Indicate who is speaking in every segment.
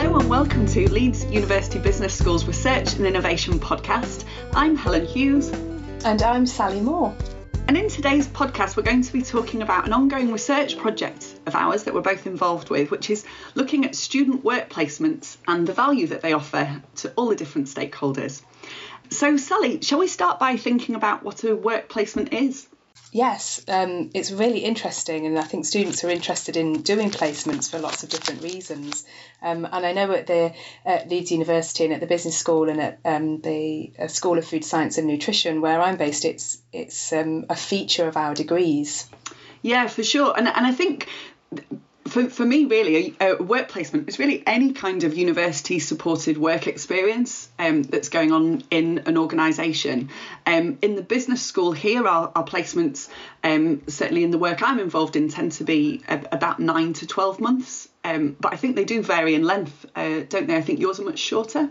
Speaker 1: Hello and welcome to Leeds University Business School's Research and Innovation podcast. I'm Helen Hughes.
Speaker 2: And I'm Sally Moore.
Speaker 1: And in today's podcast, we're going to be talking about an ongoing research project of ours that we're both involved with, which is looking at student work placements and the value that they offer to all the different stakeholders. So, Sally, shall we start by thinking about what a work placement is?
Speaker 2: Yes, um, it's really interesting, and I think students are interested in doing placements for lots of different reasons. Um, and I know at the at Leeds University and at the Business School and at um, the uh, School of Food Science and Nutrition, where I'm based, it's it's um, a feature of our degrees.
Speaker 1: Yeah, for sure, and and I think for, for me, really, a, work placement is really any kind of university supported work experience um, that's going on in an organisation. Um, in the business school here, our, our placements, um, certainly in the work I'm involved in, tend to be about nine to 12 months. Um, but I think they do vary in length, uh, don't they? I think yours are much shorter.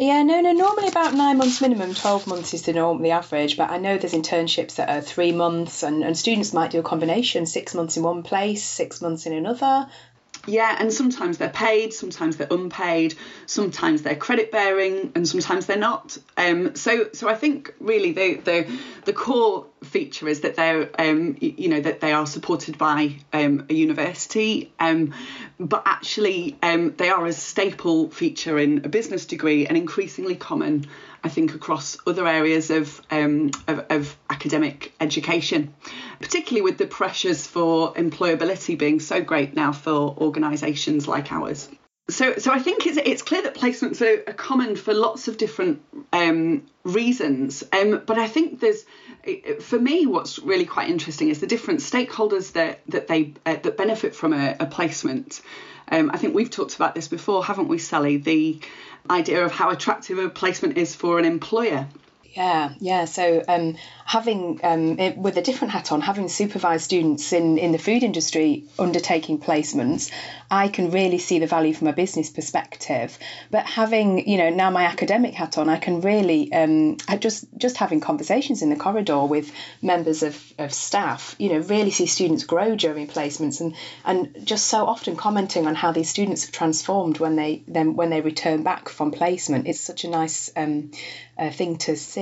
Speaker 2: Yeah, no, no. Normally about nine months minimum, twelve months is the norm, the average. But I know there's internships that are three months, and, and students might do a combination: six months in one place, six months in another.
Speaker 1: Yeah, and sometimes they're paid, sometimes they're unpaid, sometimes they're credit bearing, and sometimes they're not. Um, so, so I think really the the the core feature is that they're um, you know that they are supported by um, a university, um, but actually um, they are a staple feature in a business degree and increasingly common I think, across other areas of, um, of, of, academic education, particularly with the pressures for employability being so great now for organisations like ours. So, so I think it's, it's clear that placements are, are common for lots of different um, reasons. Um, but I think there's, for me, what's really quite interesting is the different stakeholders that that they uh, that benefit from a, a placement. Um, I think we've talked about this before, haven't we, Sally? The idea of how attractive a placement is for an employer.
Speaker 2: Yeah, yeah. So um, having um, it, with a different hat on, having supervised students in, in the food industry undertaking placements, I can really see the value from a business perspective. But having you know now my academic hat on, I can really um, just just having conversations in the corridor with members of, of staff, you know, really see students grow during placements and and just so often commenting on how these students have transformed when they then when they return back from placement. It's such a nice um, uh, thing to see.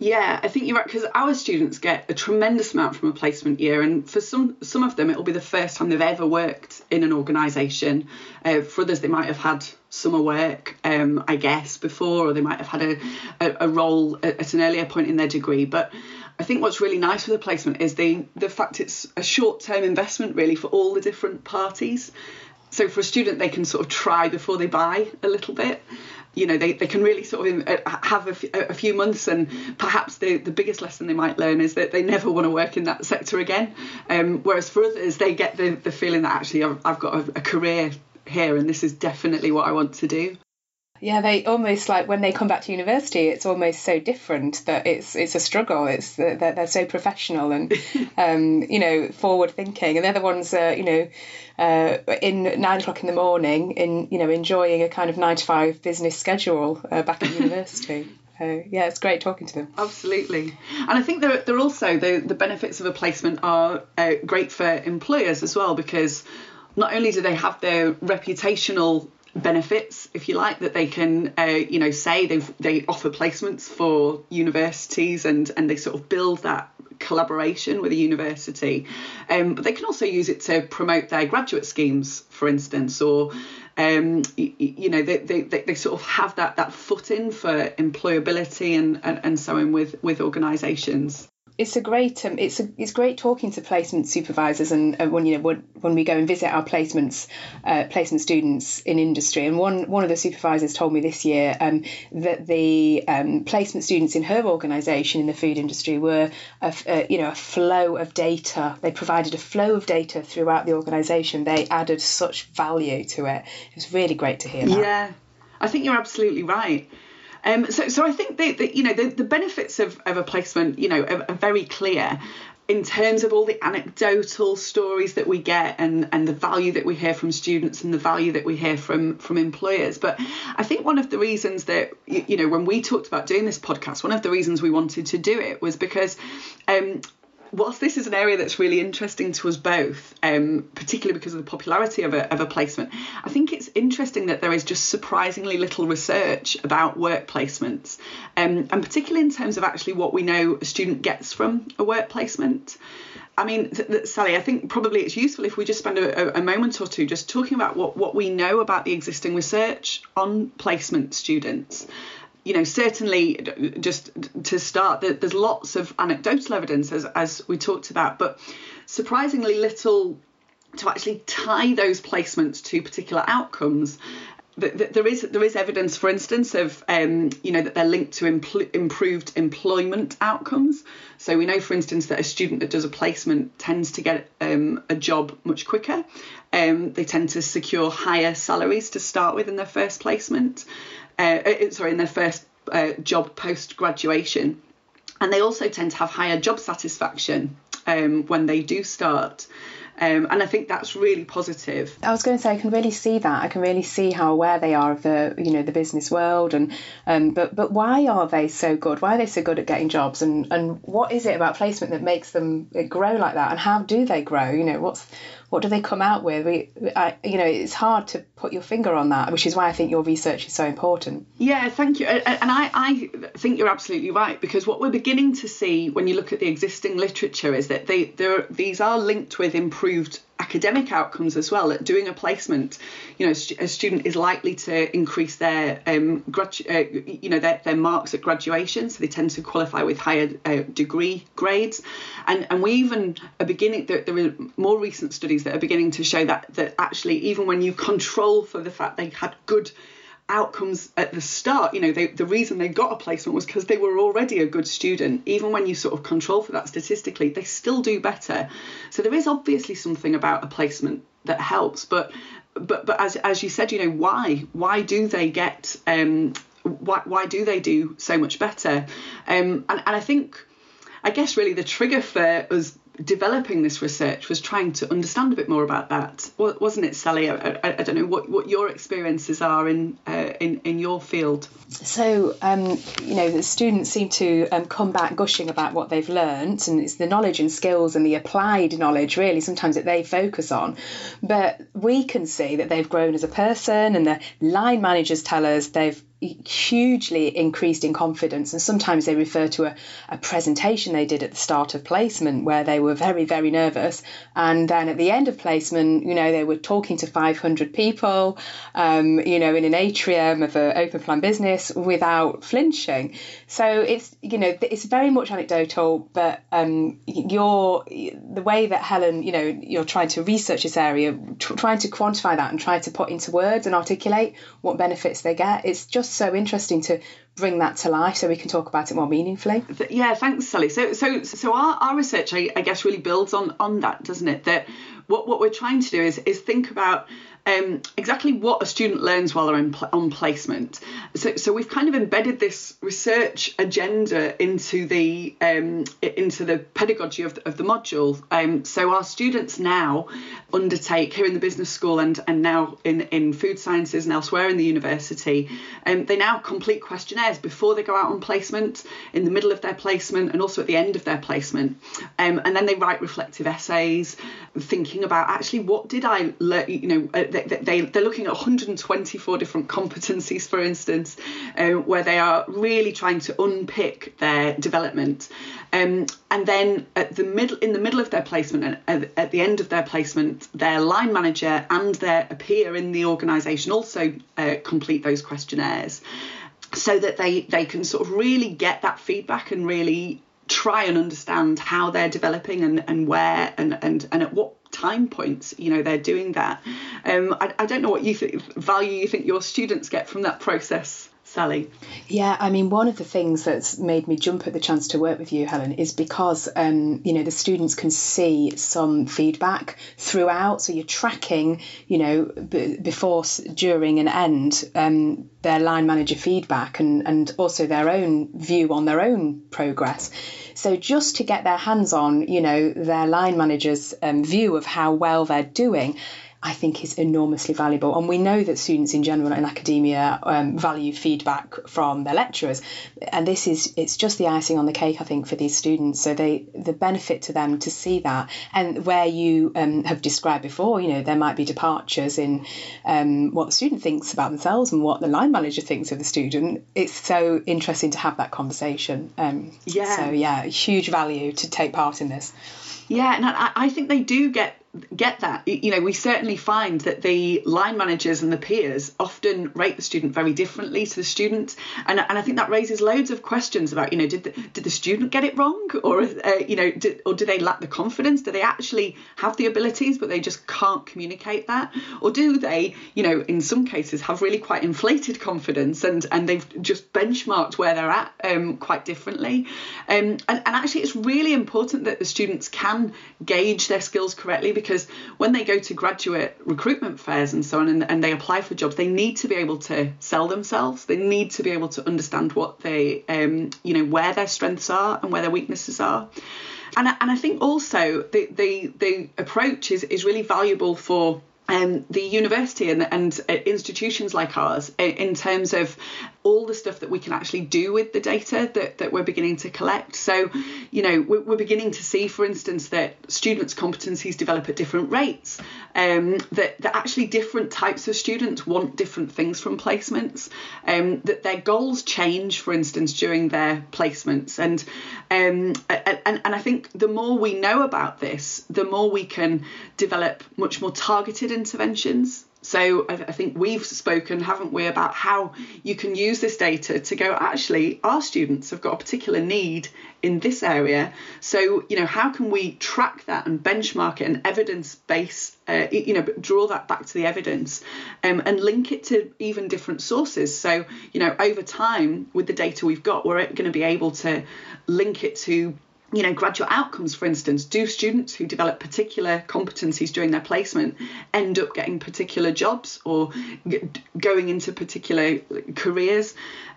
Speaker 1: Yeah, I think you're right because our students get a tremendous amount from a placement year, and for some some of them, it'll be the first time they've ever worked in an organisation. Uh, for others, they might have had summer work, um, I guess, before, or they might have had a, a, a role at, at an earlier point in their degree. But I think what's really nice with a placement is the the fact it's a short term investment really for all the different parties. So for a student, they can sort of try before they buy a little bit you know they, they can really sort of uh, have a, f- a few months and perhaps the, the biggest lesson they might learn is that they never want to work in that sector again. Um, whereas for others they get the, the feeling that actually I've, I've got a, a career here and this is definitely what I want to do
Speaker 2: yeah, they almost like when they come back to university, it's almost so different that it's it's a struggle. It's that they're, they're, so professional and um, you know forward thinking, and they're the ones uh, you know uh, in nine o'clock in the morning, in you know enjoying a kind of nine to five business schedule uh, back at university. So yeah, it's great talking to them.
Speaker 1: Absolutely, and I think they're, they're also the the benefits of a placement are uh, great for employers as well because not only do they have their reputational benefits, if you like, that they can, uh, you know, say they they offer placements for universities and and they sort of build that collaboration with a university. Um, but they can also use it to promote their graduate schemes, for instance, or um, you, you, know, they, they, they sort of have that that footing for employability and, and, and so on with with organisations
Speaker 2: it's a great um, it's a, it's great talking to placement supervisors and uh, when you know when, when we go and visit our placements uh, placement students in industry. And one one of the supervisors told me this year um, that the um, placement students in her organisation in the food industry were a, a, you know a flow of data. They provided a flow of data throughout the organisation they added such value to it. It was really great to hear that.
Speaker 1: Yeah. I think you're absolutely right um, so, so I think that, you know the, the benefits of, of a placement, you know, are, are very clear in terms of all the anecdotal stories that we get and, and the value that we hear from students and the value that we hear from from employers. But i think one of the reasons that you know when we talked about doing this podcast one of the reasons we wanted to do it was because um, whilst this is an area that's really interesting to us both, um, particularly because of the popularity of a, of a placement, I think it's interesting that there is just surprisingly little research about work placements, um, and particularly in terms of actually what we know a student gets from a work placement. I mean, th- th- Sally, I think probably it's useful if we just spend a, a, moment or two just talking about what, what we know about the existing research on placement students you know, certainly just to start, there's lots of anecdotal evidence as, as we talked about, but surprisingly little to actually tie those placements to particular outcomes. There is there is evidence, for instance, of um, you know that they're linked to impl- improved employment outcomes. So we know, for instance, that a student that does a placement tends to get um, a job much quicker. Um, they tend to secure higher salaries to start with in their first placement uh, uh, sorry, in their first uh, job post graduation. And they also tend to have higher job satisfaction um, when they do start. Um, and I think that's really positive.
Speaker 2: I was going to say I can really see that. I can really see how aware they are of the you know the business world and um, but but why are they so good? Why are they so good at getting jobs? And and what is it about placement that makes them grow like that? And how do they grow? You know what's what do they come out with? We, I, you know, it's hard to put your finger on that, which is why I think your research is so important.
Speaker 1: Yeah, thank you. And I, I think you're absolutely right because what we're beginning to see when you look at the existing literature is that they, these are linked with improved academic outcomes as well. At doing a placement, you know, a student is likely to increase their um, gradu- uh, you know their, their marks at graduation, so they tend to qualify with higher uh, degree grades. And and we even are beginning. There, there are more recent studies that are beginning to show that that actually even when you control for the fact they had good outcomes at the start. You know, they, the reason they got a placement was because they were already a good student. Even when you sort of control for that statistically, they still do better. So there is obviously something about a placement that helps. But but but as as you said, you know, why why do they get um why why do they do so much better? Um and, and I think I guess really the trigger for us developing this research was trying to understand a bit more about that, wasn't it, Sally? I, I, I don't know what, what your experiences are in uh, in in your field.
Speaker 2: So, um, you know, the students seem to um, come back gushing about what they've learnt, and it's the knowledge and skills and the applied knowledge really sometimes that they focus on. But we can see that they've grown as a person, and the line managers tell us they've hugely increased in confidence. And sometimes they refer to a, a presentation they did at the start of placement where they were very very nervous. And then at the end of placement you know they were talking to 500 people um, you know in an atrium of an open plan business without flinching. So it's you know it's very much anecdotal but um, you're the way that Helen you know you're trying to research this area tr- trying to quantify that and try to put into words and articulate what benefits they get it's just just so interesting to bring that to life so we can talk about it more meaningfully.
Speaker 1: Yeah, thanks, Sally. So, so, so our, our research, I, I guess, really builds on on that, doesn't it? That what what we're trying to do is is think about um, exactly what a student learns while they're pl- on placement. So, so we've kind of embedded this research agenda into the um, into the pedagogy of the, of the module. Um, so our students now undertake here in the business school and and now in in food sciences and elsewhere in the university, um, they now complete questionnaires before they go out on placement, in the middle of their placement, and also at the end of their placement, um, and then they write reflective essays, thinking about actually what did I learn, you know. Uh, they, they, are looking at 124 different competencies, for instance, um, where they are really trying to unpick their development. Um, and then at the middle, in the middle of their placement and at, at the end of their placement, their line manager and their peer in the organisation also uh, complete those questionnaires so that they they can sort of really get that feedback and really try and understand how they're developing and, and where and, and, and at what time points you know they're doing that um, I, I don't know what you value you think your students get from that process Sally?
Speaker 2: Yeah, I mean, one of the things that's made me jump at the chance to work with you, Helen, is because um, you know the students can see some feedback throughout. So you're tracking, you know, b- before, during, and end. Um, their line manager feedback and, and also their own view on their own progress. So just to get their hands on, you know, their line manager's um, view of how well they're doing I think is enormously valuable. And we know that students in general in academia um, value feedback from their lecturers, and this is it's just the icing on the cake, I think, for these students. So they the benefit to them to see that, and where you um, have described before, you know, there might be departures in um, what the student thinks about themselves and what the line manager thinks of the student. It's so interesting to have that conversation. Um,
Speaker 1: yeah.
Speaker 2: So yeah, huge value to take part in this.
Speaker 1: Yeah, and I, I think they do get get that. You know, we certainly find that the line managers and the peers often rate the student very differently to the student, and, and I think that raises loads of questions about, you know, did the, did the student get it wrong, or uh, you know, did, or do they lack the confidence? Do they actually have the abilities but they just can't communicate that, or do they, you know, in some cases have really quite inflated confidence and and they've just benchmarked where they're at um, quite differently, um, and and actually it's really important that the students can gauge their skills correctly because when they go to graduate recruitment fairs and so on and, and they apply for jobs, they need to be able to sell themselves. They need to be able to understand what they, um, you know, where their strengths are and where their weaknesses are. And I, and I think also the, the, the approach is, is really valuable for um, the university and, and uh, institutions like ours in terms of all the stuff that we can actually do with the data that, that we're beginning to collect. So, you know, we're, we're beginning to see, for instance, that students' competencies develop at different rates, um, that, that actually different types of students want different things from placements, um, that their goals change, for instance, during their placements. And, um, and, and I think the more we know about this, the more we can develop much more targeted interventions. So I, I, think we've spoken, haven't we, about how you can use this data to go, actually, our students have got a particular need in this area. So, you know, how can we track that and benchmark it and evidence base, uh, you know, draw that back to the evidence um, and link it to even different sources. So, you know, over time with the data we've got, we're going to be able to link it to you know, graduate outcomes, for instance, do students who develop particular competencies during their placement end up getting particular jobs or going into particular careers?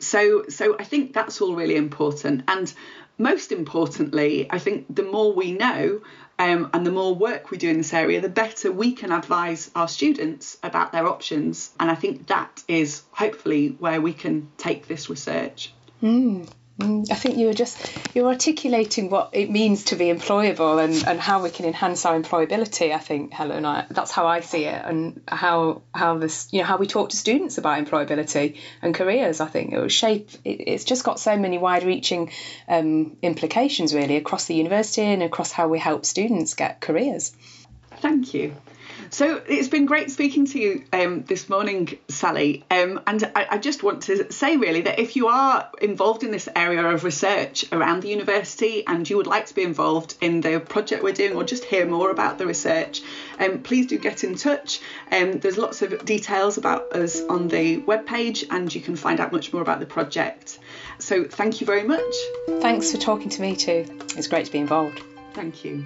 Speaker 1: So, so I think that's all really important. And most importantly, I think the more we know um, and the more work we do in this area, the better we can advise our students about their options. And I think that is hopefully where we can take this research.
Speaker 2: Mm. Mm, I think you were just you're articulating what it means to be employable and, and how we can enhance our employability. I think Helen, I, that's how I see it, and how how this you know how we talk to students about employability and careers. I think it will shape. It, it's just got so many wide-reaching um, implications really across the university and across how we help students get careers.
Speaker 1: Thank you. So it's been great speaking to you um, this morning, Sally. Um, and I, I, just want to say really that if you are involved in this area of research around the university and you would like to be involved in the project we're doing or just hear more about the research, um, please do get in touch. Um, there's lots of details about us on the webpage and you can find out much more about the project. So thank you very much.
Speaker 2: Thanks for talking to me too. It's great to be involved.
Speaker 1: Thank you.